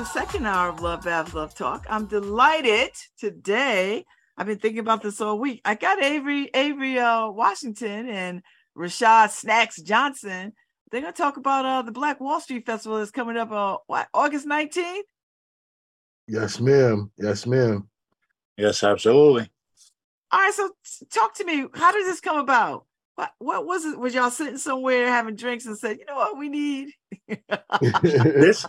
welcome back to the second hour of Love Babz Love Talk. I'm delighted today. I've been thinking about this all week. I got Avery Avery uh, Washington and Rashad Snacks Johnson. They're gonna talk about uh, the Black Wall Street Festival that's coming up on uh, what August 19th. Yes, ma'am. Yes, ma'am. Yes, absolutely. All right, so talk to me. How did this come about? What what was it? Was y'all sitting somewhere having drinks and said, you know what we need? this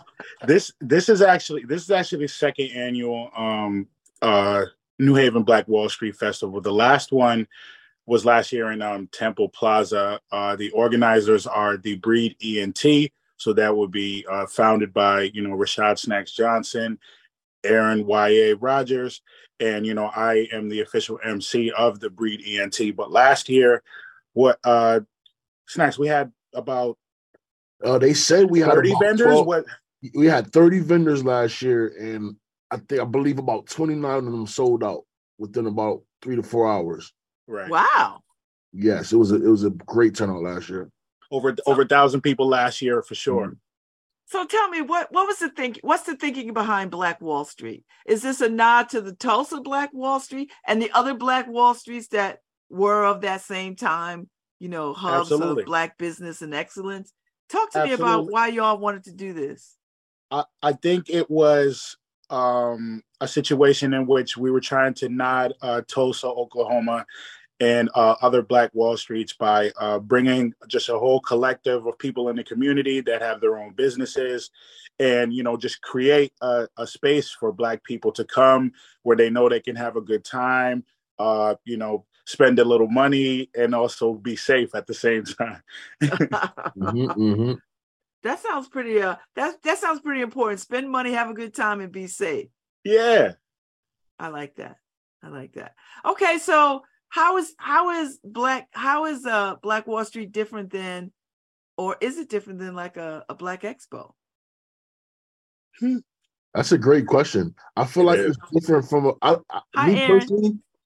this this is actually this is actually the second annual um uh New Haven Black Wall Street Festival. The last one was last year in um, Temple Plaza. Uh, the organizers are the Breed ENT, so that would be uh, founded by you know Rashad Snacks Johnson, Aaron Y.A. Rogers, and you know I am the official MC of the Breed ENT. But last year, what uh, Snacks we had about uh, they said we had 30 vendors. 12, what we had 30 vendors last year, and I think I believe about 29 of them sold out within about three to four hours. Right. Wow. Yes, it was a it was a great turnout last year. Over over a thousand people last year for sure. Mm-hmm. So tell me what what was the think what's the thinking behind Black Wall Street? Is this a nod to the Tulsa Black Wall Street and the other Black Wall Streets that were of that same time, you know, hubs Absolutely. of black business and excellence? Talk to Absolutely. me about why y'all wanted to do this. I, I think it was um, a situation in which we were trying to nod uh, Tulsa, Oklahoma, and uh, other Black Wall Streets by uh, bringing just a whole collective of people in the community that have their own businesses, and you know just create a, a space for Black people to come where they know they can have a good time. Uh, you know, spend a little money and also be safe at the same time. mm-hmm, mm-hmm. That sounds pretty. Uh, that that sounds pretty important. Spend money, have a good time, and be safe. Yeah, I like that. I like that. Okay, so how is how is black how is uh Black Wall Street different than, or is it different than like a, a Black Expo? Hmm. That's a great question. I feel like it's different from a, I, I, me Aaron.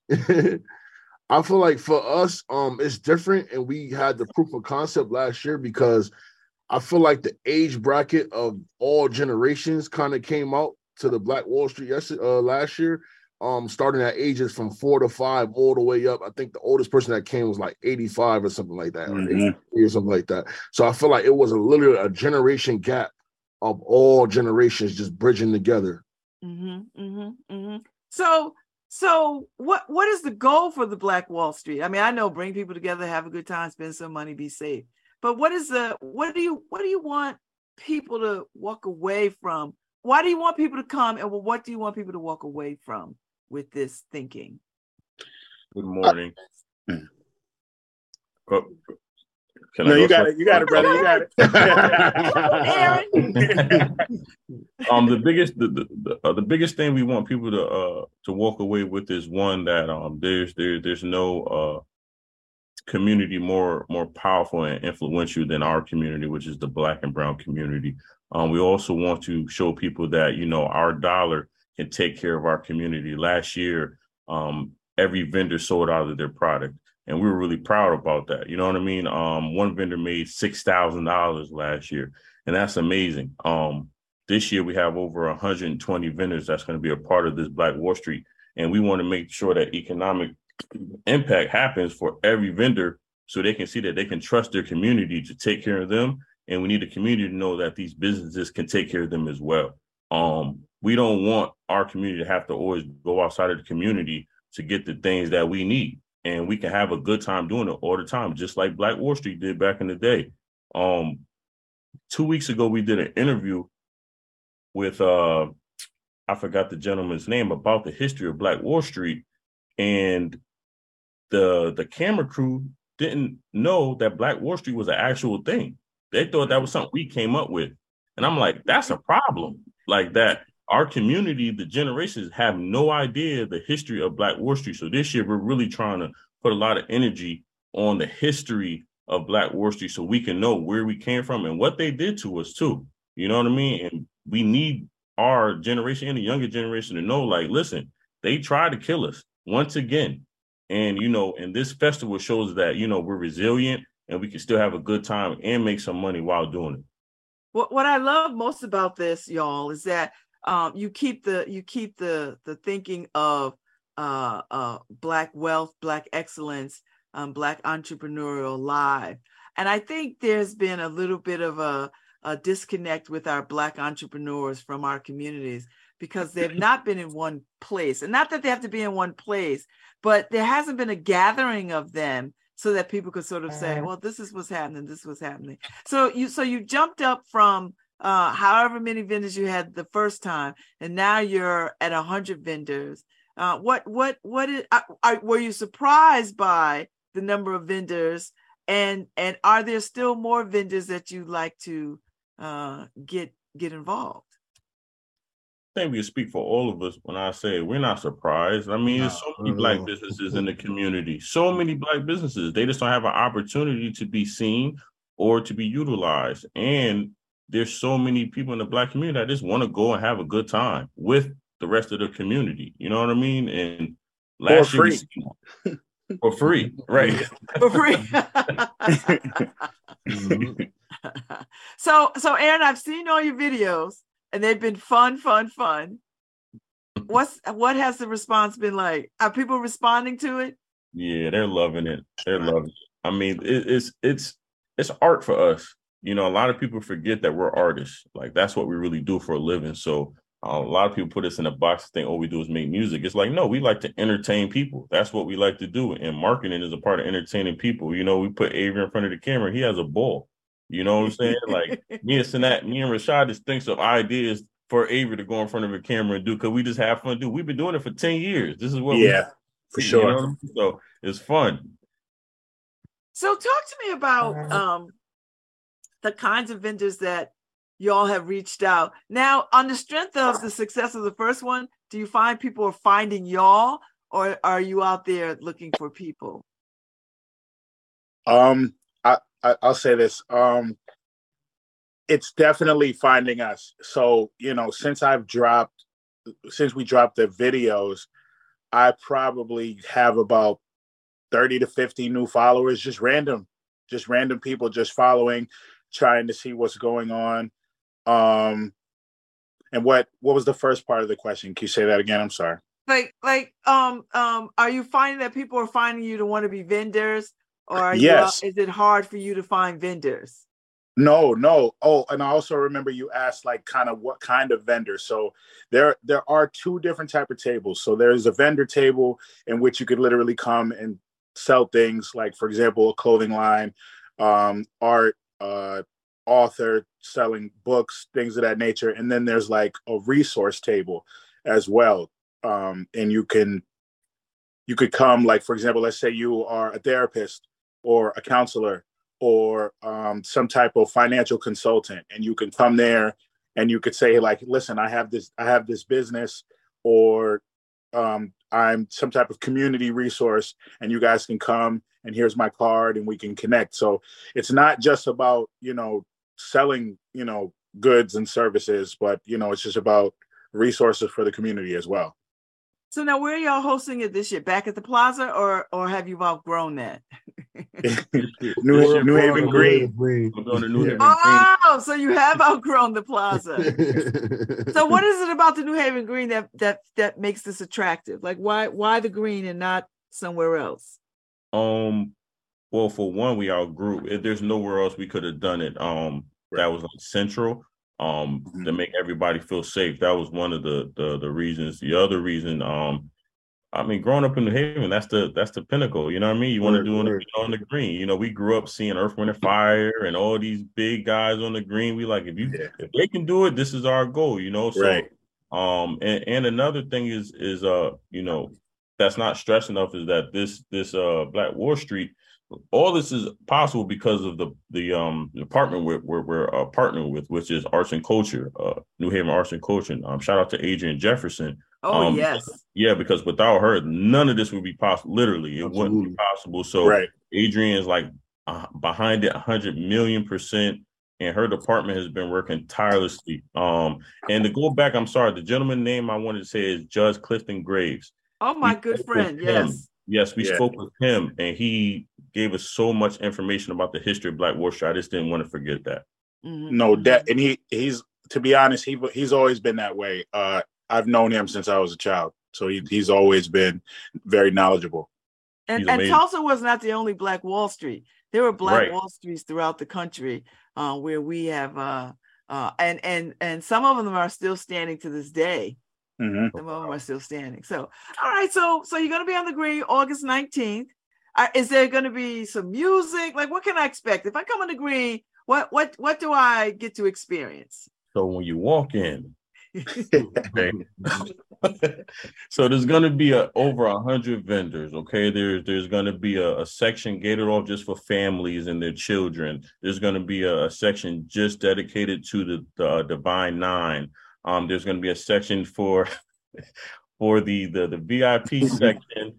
personally. I feel like for us, um, it's different, and we had the proof of concept last year because I feel like the age bracket of all generations kind of came out to the Black Wall Street yesterday, uh, last year. Um, starting at ages from four to five all the way up. I think the oldest person that came was like 85 or something like that, mm-hmm. or, or something like that. So I feel like it was a literally a generation gap of all generations just bridging together. Mm-hmm, mm-hmm, mm-hmm. So so what what is the goal for the Black Wall Street? I mean, I know bring people together, have a good time, spend some money, be safe. But what is the what do you what do you want people to walk away from? Why do you want people to come and what do you want people to walk away from with this thinking? Good morning. Uh, oh, can no, you got it. You got it, brother. You got it. um, the biggest, the the, the, uh, the, biggest thing we want people to uh to walk away with is one that um there's there there's no uh community more more powerful and influential than our community, which is the Black and Brown community. Um, we also want to show people that you know our dollar can take care of our community. Last year, um, every vendor sold out of their product and we were really proud about that. You know what I mean? Um, one vendor made six thousand dollars last year, and that's amazing. Um, this year we have over 120 vendors that's going to be a part of this Black Wall Street, and we want to make sure that economic impact happens for every vendor, so they can see that they can trust their community to take care of them, and we need the community to know that these businesses can take care of them as well. Um, we don't want our community to have to always go outside of the community to get the things that we need and we can have a good time doing it all the time, just like Black Wall Street did back in the day. Um, two weeks ago, we did an interview with uh, I forgot the gentleman's name about the history of Black Wall Street, and the the camera crew didn't know that Black Wall Street was an actual thing. They thought that was something we came up with, and I'm like, that's a problem. Like that our community, the generations have no idea the history of Black Wall Street. So this year we're really trying to put a lot of energy on the history of Black Wall Street so we can know where we came from and what they did to us too. You know what I mean? And we need our generation and the younger generation to know, like, listen, they tried to kill us once again. And you know, and this festival shows that, you know, we're resilient and we can still have a good time and make some money while doing it. what what I love most about this, y'all, is that um, you keep the you keep the the thinking of uh, uh, black wealth, black excellence, um, black entrepreneurial alive, and I think there's been a little bit of a, a disconnect with our black entrepreneurs from our communities because they've not been in one place, and not that they have to be in one place, but there hasn't been a gathering of them so that people could sort of say, well, this is what's happening, this was happening. So you so you jumped up from uh, however many vendors you had the first time, and now you're at a hundred vendors. Uh, what what what is, uh, are, were you surprised by the number of vendors, and and are there still more vendors that you'd like to uh, get get involved? I think we speak for all of us when I say we're not surprised. I mean, there's so many black businesses in the community, so many black businesses. They just don't have an opportunity to be seen or to be utilized. And there's so many people in the black community that just want to go and have a good time with the rest of the community. You know what I mean? And last for year free. for free, right? For free. so so Aaron, I've seen all your videos and they've been fun, fun, fun. What's what has the response been like? Are people responding to it? Yeah, they're loving it. They're loving it. I mean, it, it's it's it's art for us you know, a lot of people forget that we're artists. Like that's what we really do for a living. So uh, a lot of people put us in a box and think all we do is make music. It's like, no, we like to entertain people. That's what we like to do. And marketing is a part of entertaining people. You know, we put Avery in front of the camera. He has a ball. You know what I'm saying? like me and Snacks, me and Rashad just thinks of ideas for Avery to go in front of a camera and do because we just have fun. Do we've been doing it for 10 years. This is what we yeah, for sure. You know So it's fun. So talk to me about um the kinds of vendors that y'all have reached out. Now, on the strength of the success of the first one, do you find people are finding y'all or are you out there looking for people? Um, I, I will say this. Um, it's definitely finding us. So, you know, since I've dropped since we dropped the videos, I probably have about 30 to 50 new followers, just random, just random people just following trying to see what's going on. Um, and what what was the first part of the question? Can you say that again? I'm sorry. Like like um um, are you finding that people are finding you to want to be vendors, or are yes. you, is it hard for you to find vendors? No, no. Oh, and I also remember you asked like kind of what kind of vendor. So there there are two different type of tables. So there's a vendor table in which you could literally come and sell things like for example a clothing line, um, art, uh, author selling books, things of that nature. And then there's like a resource table as well. Um, and you can you could come like for example, let's say you are a therapist or a counselor or um, some type of financial consultant, and you can come there and you could say like, listen, I have this I have this business or um, I'm some type of community resource, and you guys can come and here's my card, and we can connect. So it's not just about you know selling you know goods and services, but you know it's just about resources for the community as well. So now, where are y'all hosting it this year? Back at the Plaza, or or have you outgrown that? New, New Haven Green. Green. Oh, so you have outgrown the Plaza. so, what is it about the New Haven Green that that that makes this attractive? Like, why why the Green and not somewhere else? Um, well, for one, we outgrew. If there's nowhere else we could have done it. Um, right. that was like central um mm-hmm. to make everybody feel safe. That was one of the, the the reasons. The other reason, um, I mean, growing up in New Haven, that's the that's the pinnacle. You know what I mean? You want to do it on the green. You know, we grew up seeing Earth, Wind, and Fire and all these big guys on the green. We like if you yeah. if they can do it, this is our goal. You know, so right. um, and and another thing is is uh, you know, that's not stressed enough is that this this uh Black Wall Street all this is possible because of the the um department we're we're, we're uh, partnering with, which is Arts and Culture, uh, New Haven Arts and Culture. Um, shout out to Adriane Jefferson. Oh um, yes, yeah, because without her, none of this would be possible. Literally, it Absolutely. wouldn't be possible. So right. Adriane is like uh, behind it, hundred million percent, and her department has been working tirelessly. Um, and to go back, I'm sorry, the gentleman name I wanted to say is Judge Clifton Graves. Oh my we good friend, yes. Yes, we yeah. spoke with him, and he gave us so much information about the history of Black Wall Street. I just didn't want to forget that. Mm-hmm. No debt, mm-hmm. and he he's to be honest, he he's always been that way. Uh, I've known him since I was a child, so he, he's always been very knowledgeable. And, and Tulsa was not the only Black Wall Street. There were Black right. Wall Streets throughout the country uh, where we have, uh, uh, and and and some of them are still standing to this day. Mm-hmm. Some of them are still standing. So, all right. So, so you're going to be on the green August 19th. Is there going to be some music? Like, what can I expect if I come on the green? What what what do I get to experience? So when you walk in, okay. so there's gonna be a, over a hundred vendors. Okay, there's there's gonna be a, a, section gated off just for families and their children. There's gonna be a, a section just dedicated to the, the uh, Divine Nine. Um, there's gonna be a section for for the the the VIP section.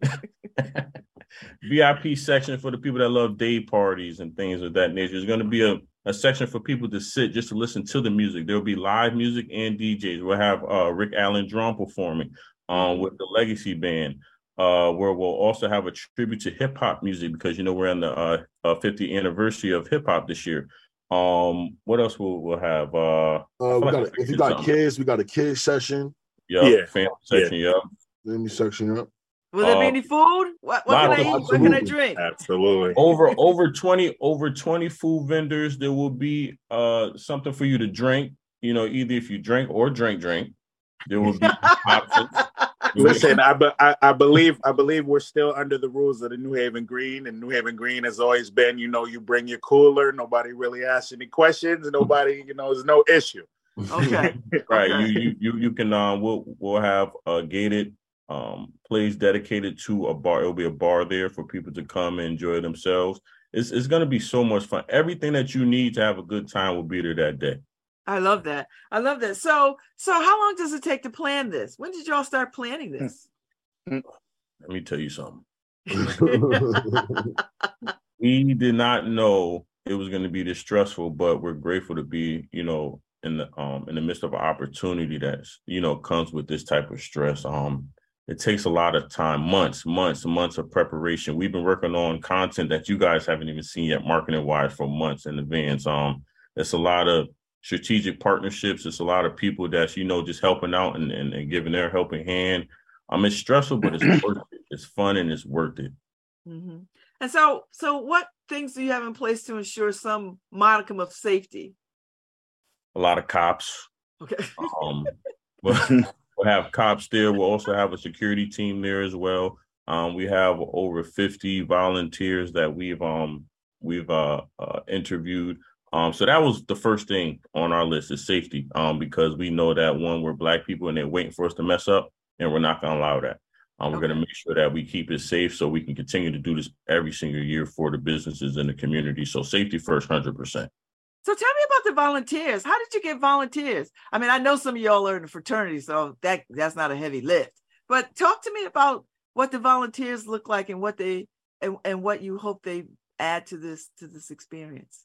VIP section for the people that love day parties and things of that nature. There's going to be a a section for people to sit just to listen to the music. There'll be live music and DJs. We'll have uh, Rick Allen drum performing um, with the Legacy Band, uh, where we'll also have a tribute to hip hop music because you know we're on the uh, 50th uh, anniversary of hip hop this year. Um, what else will we'll have? Uh, uh we like got if you got something. kids, we got a kids session. Yep, yeah, family section. Yeah. Yep. Family section. Yep. Will there be uh, any food? What, what can I eat? What can I drink? Absolutely. Over over 20 over 20 food vendors. There will be uh something for you to drink. You know, either if you drink or drink, drink. There will be options. Listen, I, I, I believe I believe we're still under the rules of the New Haven Green, and New Haven Green has always been, you know, you bring your cooler, nobody really asks any questions, nobody, you know, there's no issue. Okay. right. Okay. You, you you you can uh we'll we'll have a gated um, place dedicated to a bar. It'll be a bar there for people to come and enjoy themselves. It's, it's going to be so much fun. Everything that you need to have a good time will be there that day. I love that. I love that. So, so how long does it take to plan this? When did y'all start planning this? Let me tell you something. we did not know it was going to be this stressful, but we're grateful to be, you know, in the um in the midst of an opportunity that's you know comes with this type of stress. Um, it takes a lot of time, months, months, months of preparation. We've been working on content that you guys haven't even seen yet, marketing wise, for months in advance. Um, it's a lot of strategic partnerships. It's a lot of people that's you know just helping out and, and, and giving their helping hand. Um, it's stressful, but it's worth it. It's fun and it's worth it. Mm-hmm. And so, so what things do you have in place to ensure some modicum of safety? A lot of cops. Okay. um, but We'll have cops there. We'll also have a security team there as well. Um, we have over 50 volunteers that we've um we've uh, uh, interviewed. Um, so that was the first thing on our list is safety. Um, because we know that one, we're black people and they're waiting for us to mess up, and we're not gonna allow that. Um, we're okay. going to make sure that we keep it safe so we can continue to do this every single year for the businesses in the community. So safety first, hundred percent. So tell me about the volunteers. How did you get volunteers? I mean, I know some of y'all are in the fraternity, so that that's not a heavy lift. But talk to me about what the volunteers look like and what they and, and what you hope they add to this to this experience.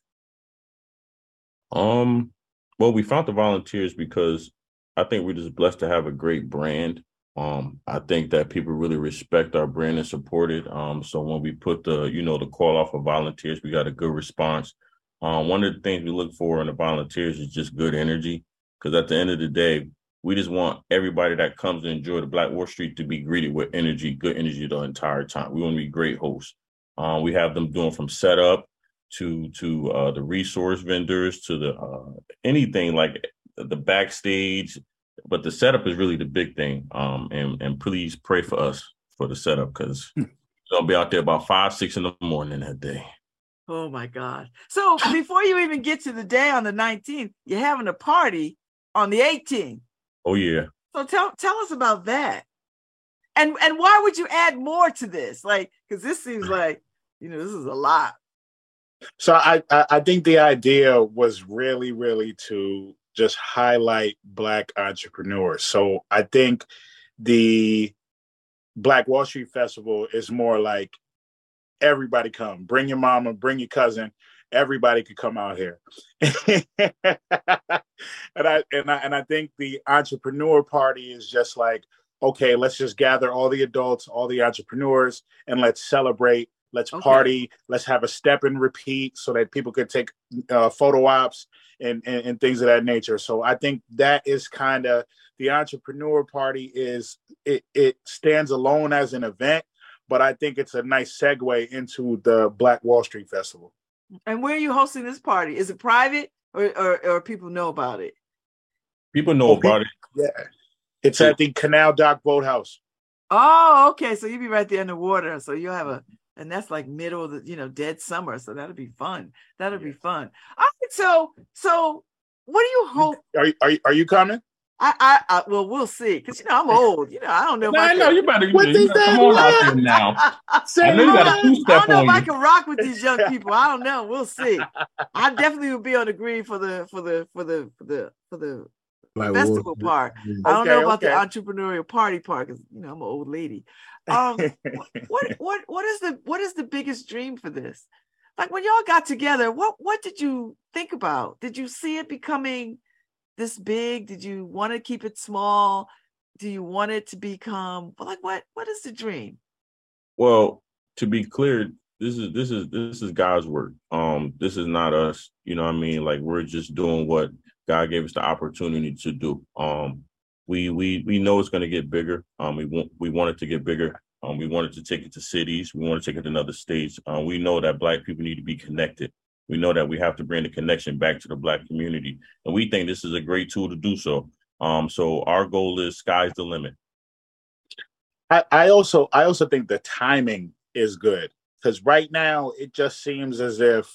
Um, well, we found the volunteers because I think we're just blessed to have a great brand. Um, I think that people really respect our brand and support it. Um, so when we put the, you know, the call off of volunteers, we got a good response. Um, one of the things we look for in the volunteers is just good energy. Because at the end of the day, we just want everybody that comes to enjoy the Black Wall Street to be greeted with energy, good energy the entire time. We want to be great hosts. Um, we have them doing from setup to to uh, the resource vendors to the uh, anything like the backstage. But the setup is really the big thing. Um, and and please pray for us for the setup because hmm. we're gonna be out there about five six in the morning that day. Oh my God. So before you even get to the day on the 19th, you're having a party on the 18th. Oh yeah. So tell tell us about that. And and why would you add more to this? Like, because this seems like, you know, this is a lot. So I, I think the idea was really, really to just highlight black entrepreneurs. So I think the Black Wall Street Festival is more like everybody come. Bring your mama, bring your cousin. Everybody could come out here. and I and I and I think the entrepreneur party is just like, okay, let's just gather all the adults, all the entrepreneurs, and let's celebrate Let's okay. party. Let's have a step and repeat so that people could take uh, photo ops and, and, and things of that nature. So I think that is kind of the entrepreneur party is it it stands alone as an event, but I think it's a nice segue into the Black Wall Street Festival. And where are you hosting this party? Is it private or or, or people know about it? People know oh, about people, it. Yeah. It's at the Canal Dock Boathouse. Oh, okay. So you'll be right there in the water. So you'll have a and that's like middle of the you know dead summer so that'll be fun that'll yeah. be fun all right so so what do you hope are you, are you, are you coming I, I, I well, we'll see. Cause you know I'm old. You know I don't know. If I, I know you better. What you, come on out there now. Say I know you got a two step I don't know if you. I can rock with these young people. I don't know. We'll see. I definitely will be on the green for the for the for the for the for the like, festival well, part. Okay, I don't know about okay. the entrepreneurial party part because you know I'm an old lady. Um, what what what is the what is the biggest dream for this? Like when y'all got together, what what did you think about? Did you see it becoming this big? Did you want to keep it small? Do you want it to become like what what is the dream? Well, to be clear, this is this is this is God's work. Um, this is not us. You know what I mean? Like we're just doing what God gave us the opportunity to do. Um, we we we know it's going to get bigger. Um, we want we want it to get bigger. Um, we wanted to take it to cities. We want to take it to other states. Um, we know that Black people need to be connected. We know that we have to bring the connection back to the Black community, and we think this is a great tool to do so. Um, so our goal is sky's the limit. I, I also I also think the timing is good because right now it just seems as if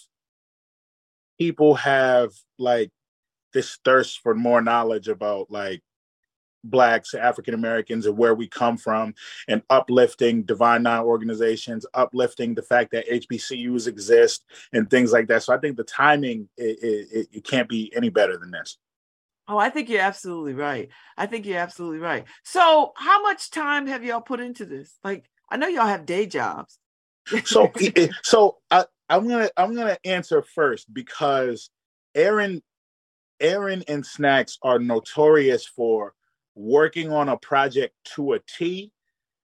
people have like this thirst for more knowledge about like blacks african americans and where we come from and uplifting divine nine organizations uplifting the fact that hbcus exist and things like that. So i think the timing it, it, it can't be any better than this. Oh i think you're absolutely right. I think you're absolutely right. So how much time have y'all put into this? Like i know y'all have day jobs. So so I, i'm gonna i'm gonna answer first because aaron aaron and snacks are notorious for working on a project to a T,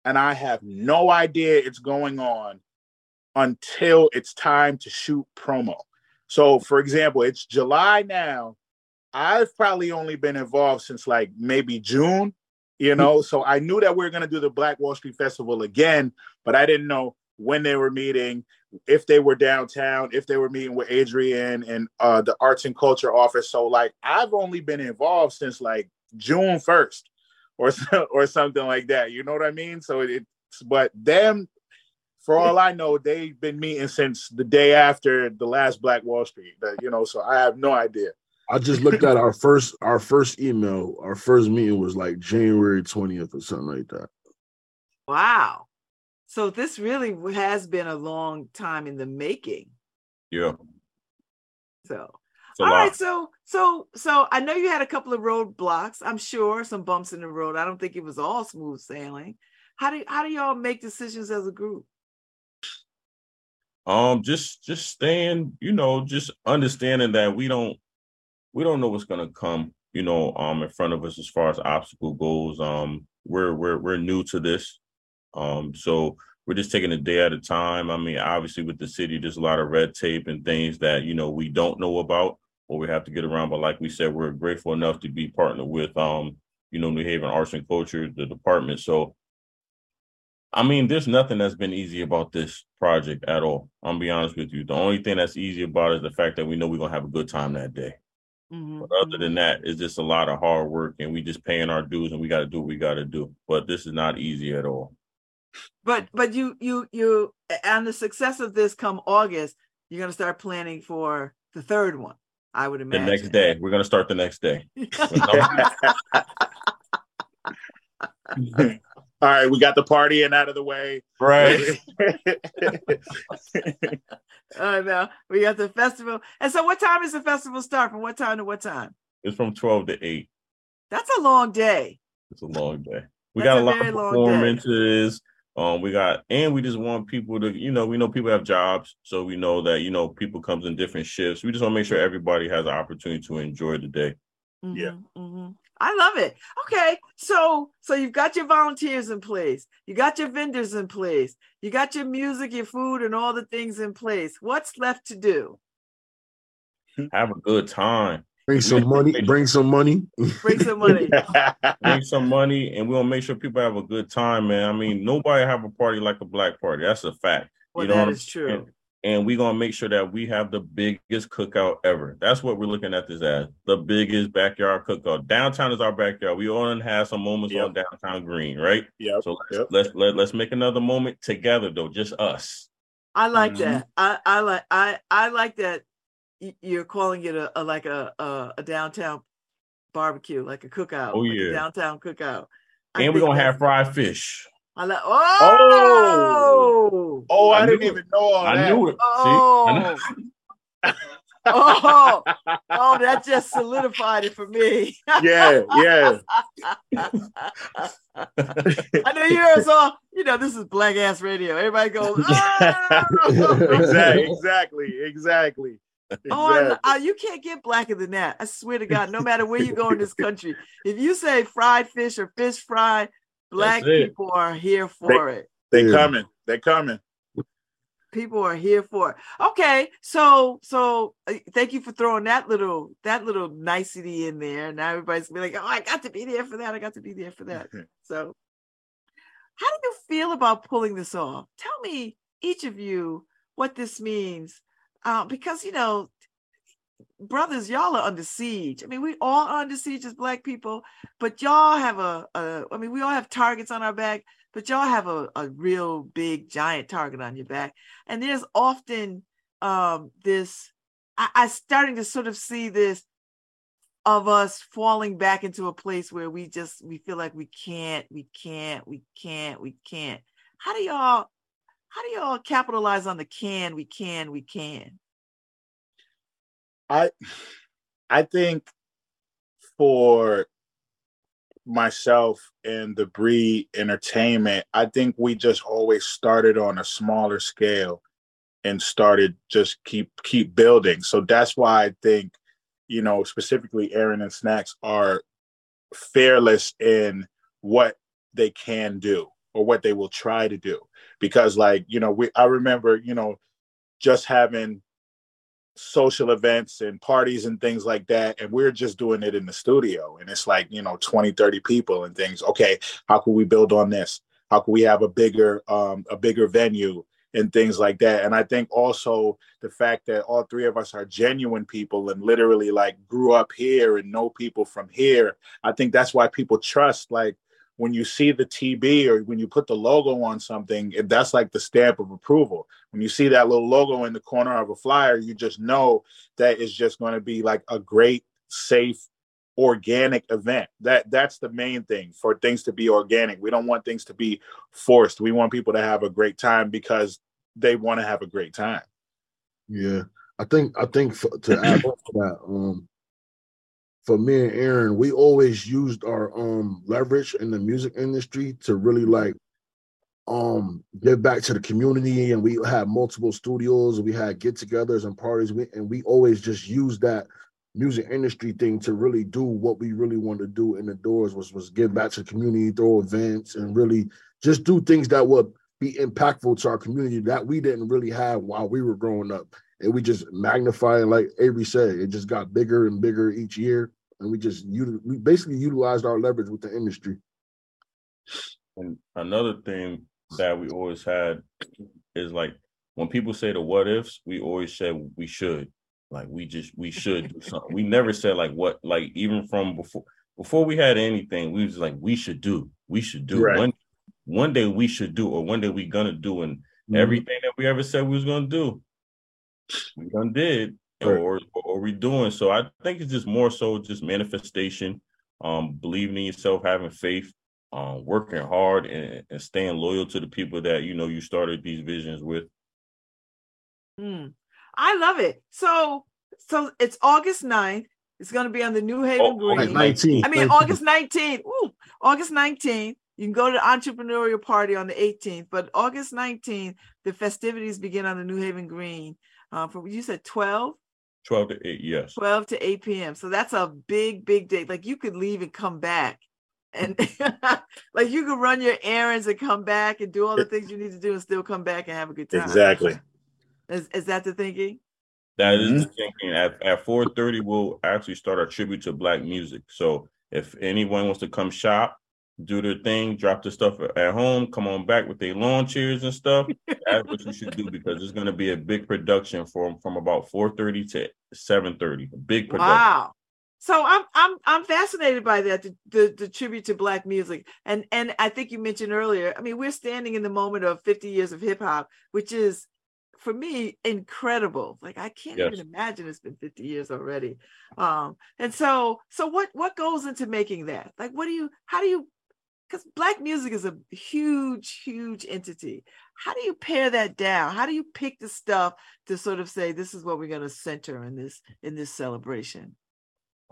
and I have no idea it's going on until it's time to shoot promo. So, for example, it's July now. I've probably only been involved since like maybe June, you know. so I knew that we were going to do the Black Wall Street Festival again, but I didn't know when they were meeting, if they were downtown, if they were meeting with Adriane and uh, the arts and culture office. So like I've only been involved since like June 1st or or something like that. You know what I mean? So it's but them for all I know, they've been meeting since the day after the last Black Wall Street. You know, so I have no idea. I just looked at our first our first email. Our first meeting was like January 20th or something like that. Wow. So this really has been a long time in the making. Yeah. So all lot. right, so so so I know you had a couple of roadblocks. I'm sure some bumps in the road. I don't think it was all smooth sailing. How do how do y'all make decisions as a group? Um, just just staying, you know, just understanding that we don't we don't know what's gonna come, you know, um, in front of us as far as obstacle goes. Um, we're we're we're new to this, um, so we're just taking a day at a time. I mean, obviously with the city, there's a lot of red tape and things that you know we don't know about or we have to get around. But like we said, we're grateful enough to be partnered with, um, you know, New Haven Arts and Culture, the department. So, I mean, there's nothing that's been easy about this project at all. I'm be honest with you. The only thing that's easy about it is the fact that we know we're gonna have a good time that day. Mm-hmm. But other than that, it's just a lot of hard work, and we just paying our dues, and we got to do what we got to do. But this is not easy at all. But but you you you and the success of this come August, you're gonna start planning for the third one. I would imagine. The next day. We're going to start the next day. All right, we got the party and out of the way. Right. Oh, I know. We got the festival. And so what time is the festival start? From what time to what time? It's from 12 to 8. That's a long day. It's a long day. We That's got a, a lot of performances. Um, we got, and we just want people to, you know, we know people have jobs, so we know that you know people comes in different shifts. We just want to make sure everybody has an opportunity to enjoy the day. Mm-hmm, yeah. Mm-hmm. I love it. Okay, so so you've got your volunteers in place, you got your vendors in place, you got your music, your food, and all the things in place. What's left to do? Have a good time. Bring some money. Bring some money. Bring some money. bring some money, and we'll make sure people have a good time, man. I mean, nobody have a party like a black party. That's a fact. Well, you know that is true and we're gonna make sure that we have the biggest cookout ever. That's what we're looking at this as the biggest backyard cookout. Downtown is our backyard. We all have some moments yep. on downtown green, right? Yeah. So let's, yep. let's let let's make another moment together though, just us. I like mm-hmm. that. I I like I I like that. You're calling it a, a like a, a, a downtown barbecue, like a cookout. Oh like yeah, downtown cookout. I and we're gonna have fried fish. I like, oh, oh, oh I, I didn't even know all I that. knew it. Oh. oh, oh, that just solidified it for me. yeah, yeah. I know yours all, you know, this is black ass radio. Everybody goes, oh! exactly, exactly, exactly. Oh, uh, you can't get blacker than that. I swear to God, no matter where you go in this country, if you say fried fish or fish fry, Black people are here for they, it. They yeah. coming. They coming. People are here for it. Okay, so so uh, thank you for throwing that little that little nicety in there. Now everybody's gonna be like, oh, I got to be there for that. I got to be there for that. so, how do you feel about pulling this off? Tell me, each of you, what this means, uh, because you know brothers, y'all are under siege. I mean, we all are under siege as black people, but y'all have a, a I mean, we all have targets on our back, but y'all have a, a real big giant target on your back. And there's often um this I, I starting to sort of see this of us falling back into a place where we just we feel like we can't, we can't, we can't, we can't. How do y'all how do y'all capitalize on the can, we can, we can? I I think for myself and the breed entertainment, I think we just always started on a smaller scale and started just keep keep building. So that's why I think, you know, specifically Aaron and Snacks are fearless in what they can do or what they will try to do. Because like, you know, we I remember, you know, just having social events and parties and things like that and we're just doing it in the studio and it's like you know 20 30 people and things. Okay how can we build on this? How can we have a bigger um a bigger venue and things like that? And i think also the fact that all three of us are genuine people and literally like grew up here and know people from here i think that's why people trust like when you see the TB or when you put the logo on something, that's like the stamp of approval. When you see that little logo in the corner of a flyer, you just know that it's just going to be like a great, safe, organic event. That that's the main thing for things to be organic. We don't want things to be forced. We want people to have a great time because they want to have a great time. Yeah, I think I think for, to add to that, um, for me and Aaron, we always used our um leverage in the music industry to really like um give back to the community and we had multiple studios we had get-togethers and parties we, and we always just used that music industry thing to really do what we really wanted to do in the doors was was give back to the community throw events and really just do things that would be impactful to our community that we didn't really have while we were growing up. And we just magnify like avery said it just got bigger and bigger each year and we just we basically utilized our leverage with the industry. And another thing that we always had is like when people say the what ifs, we always said we should. Like we just we should do something. We never said like what like even from before before we had anything, we was like we should do. We should do right. one one day we should do or one day we gonna do and mm-hmm. everything that we ever said we was gonna do, we done did or or we doing so. I think it's just more so just manifestation um believing in yourself having faith um working hard and, and staying loyal to the people that you know you started these visions with. Mm, i love it. So so it's august 9th it's going to be on the new haven oh, green. 19th. i mean august 19th Ooh, august 19th you can go to the entrepreneurial party on the 18th but august 19th the festivities begin on the new haven green. Uh, for you said 12 12 to 8, yes. 12 to 8 p.m. So that's a big, big day. Like you could leave and come back. And like you could run your errands and come back and do all the things you need to do and still come back and have a good time. Exactly. Is, is that the thinking? That is mm-hmm. the thinking. At, at 4:30, we'll actually start our tribute to black music. So if anyone wants to come shop, do their thing, drop the stuff at home, come on back with their lawn chairs and stuff. That's what you should do because it's going to be a big production from from about 4:30 to 7:30. A big production. Wow. So I'm I'm I'm fascinated by that the, the, the tribute to black music and and I think you mentioned earlier. I mean, we're standing in the moment of 50 years of hip hop, which is for me incredible like i can't yes. even imagine it's been 50 years already um and so so what what goes into making that like what do you how do you because black music is a huge huge entity how do you pare that down how do you pick the stuff to sort of say this is what we're going to center in this in this celebration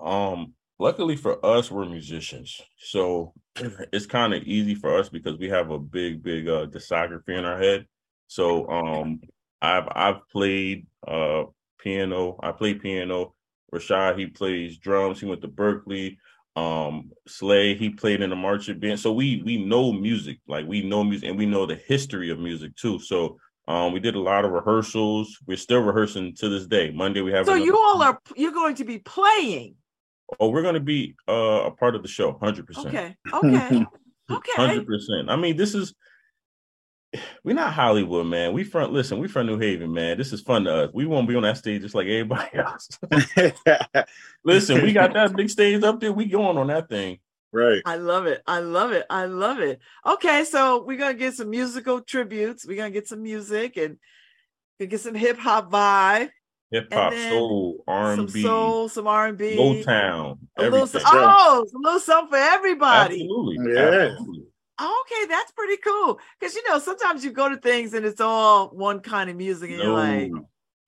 um luckily for us we're musicians so it's kind of easy for us because we have a big big uh discography in our head so um I've I've played uh piano. I play piano. Rashad he plays drums. He went to Berklee. Um, Slay he played in a marching band. So we we know music, like we know music, and we know the history of music too. So um, we did a lot of rehearsals. We're still rehearsing to this day. Monday we have. So you all are you're going to be playing. Oh, we're going to be uh, a part of the show, hundred percent. Okay. Okay. Okay. Hundred percent. I mean, this is we're not Hollywood, man. We front listen, we from New Haven, man. This is fun to us. We won't be on that stage just like everybody else. listen, we got that big stage up there. We going on that thing. Right. I love it. I love it. I love it. Okay, so we're gonna get some musical tributes. We're gonna get some music and we get some hip hop vibe. Hip hop, soul, R and B, some soul, some R and B, Motown, everything. Little, oh, a little something for everybody. Absolutely, yeah. Absolutely okay, that's pretty cool. Because you know, sometimes you go to things and it's all one kind of music, and no. you're like,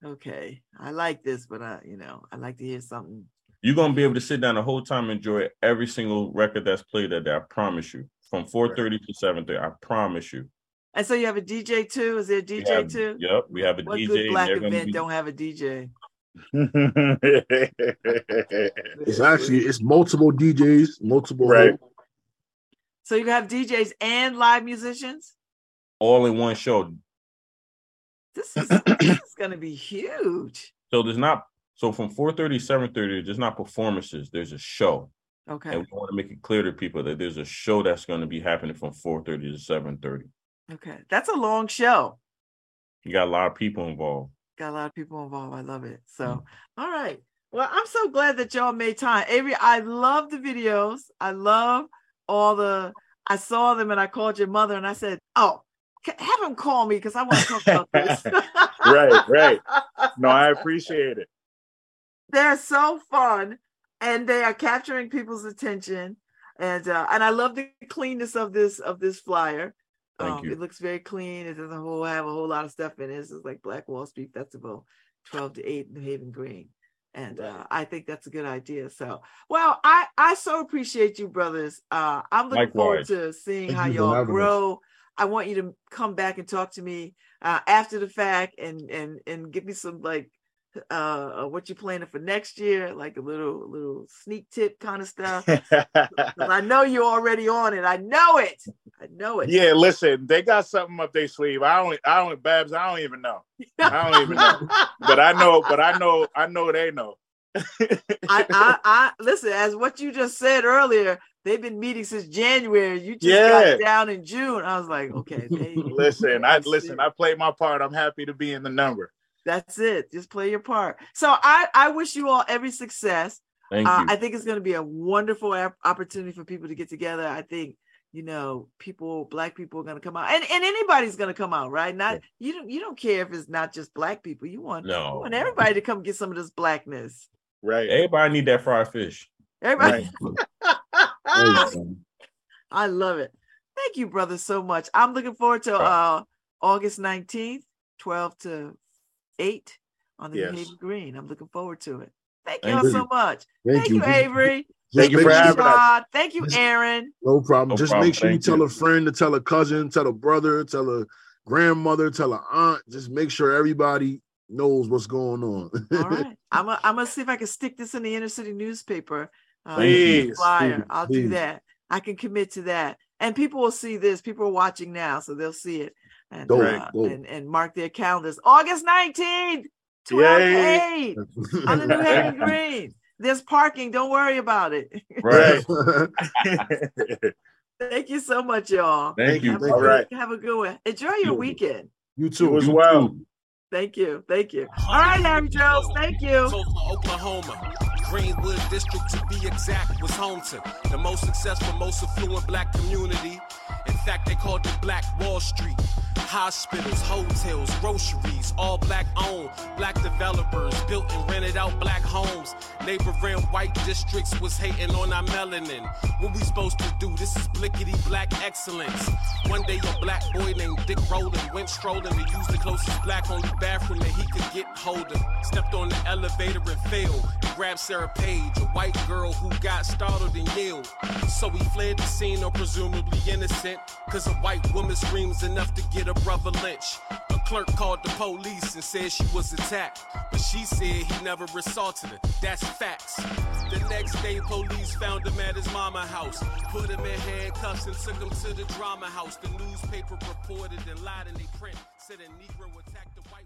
okay, I like this, but I, you know, I like to hear something. You're gonna be able to sit down the whole time and enjoy every single record that's played that day. I promise you. From 4:30 to 7:30. I promise you. And so you have a DJ too? Is there a DJ have, too? Yep, we have a what DJ. Good black event be... don't have a DJ. it's actually it's multiple DJs, multiple right. So you have DJs and live musicians? All in one show. This is, this is gonna be huge. So there's not so from 4:30 to 7:30, there's not performances, there's a show. Okay. And we want to make it clear to people that there's a show that's going to be happening from 4:30 to 7:30. Okay. That's a long show. You got a lot of people involved. Got a lot of people involved. I love it. So, mm-hmm. all right. Well, I'm so glad that y'all made time. Avery, I love the videos. I love all the I saw them and I called your mother and I said, "Oh, have him call me because I want to talk about this." right, right. No, I appreciate it. They're so fun, and they are capturing people's attention, and uh, and I love the cleanness of this of this flyer. Thank um, you. It looks very clean. It doesn't whole, have a whole lot of stuff in it. It's like Black Wall Street Festival, twelve to eight, New Haven Green and uh, I think that's a good idea. So, well, I I so appreciate you, brothers. Uh, I'm looking Likewise. forward to seeing Thank how y'all grow. Us. I want you to come back and talk to me uh, after the fact and and and give me some like uh what you planning for next year like a little little sneak tip kind of stuff i know you're already on it i know it i know it yeah listen they got something up their sleeve i don't i don't Babz i don't even know i don't even know but i know but i know i know they know I, I i listen as what you just said earlier they've been meeting since January. You just yeah. got down in June. I was like, okay. listen, I listen. I played my part. I'm happy to be in the number. That's it. Just play your part. So I, I wish you all every success. Thank uh, you. I think it's going to be a wonderful opportunity for people to get together. I think you know people black people are going to come out and, and anybody's going to come out right not yeah. you don't you don't care if it's not just black people you want no you want everybody to come get some of this blackness right everybody need that fried fish everybody i love it thank you brother so much i'm looking forward to uh august 19th 12 to eight on the yes. New Haven Green. I'm looking forward to it. Thank you Thank all you. so much. Thank, Thank you, Avery. Thank you for having us. Thank you, Aaron. No problem. No Just problem. make sure Thank you tell you. a friend, to tell a cousin, tell a brother, tell a grandmother, tell an aunt. Just make sure everybody knows what's going on. All right. I'm gonna I'm gonna see if I can stick this in the inner city newspaper. Uh, please, flyer. Please, I'll please. do that. I can commit to that. And people will see this. People are watching now, so they'll see it and dope, uh, dope. And, and mark their calendars. August 19th, 12 8 on the New Haven Green. There's parking. Don't worry about it. Right. Thank you so much, y'all. Thank you. Have, All right. have a good one. Enjoy your weekend. You too. You as well. Thank you. Thank you. All right, Larry Jones. Thank you. Oklahoma. Greenwood District, to be exact, was home to the most successful, most affluent black community. In fact, they called it Black Wall Street. Hospitals, hotels, groceries, all black owned. Black developers built and rented out black homes. Neighboring white districts was hating on our melanin. What we supposed to do? This is blickety black excellence. One day a black boy named Dick Rowland went strolling to use the closest black only bathroom that he could get hold of. Stepped on the elevator and failed. He grabbed Sarah Page, a white girl who got startled and yelled. So he fled the scene, or presumably innocent. Cause a white woman screams enough to get a brother lynched. A clerk called the police and said she was attacked. But she said he never assaulted her. That's facts. The next day, police found him at his mama house. Put him in handcuffs and took him to the drama house. The newspaper reported and lied in they print. Said a Negro attacked a white.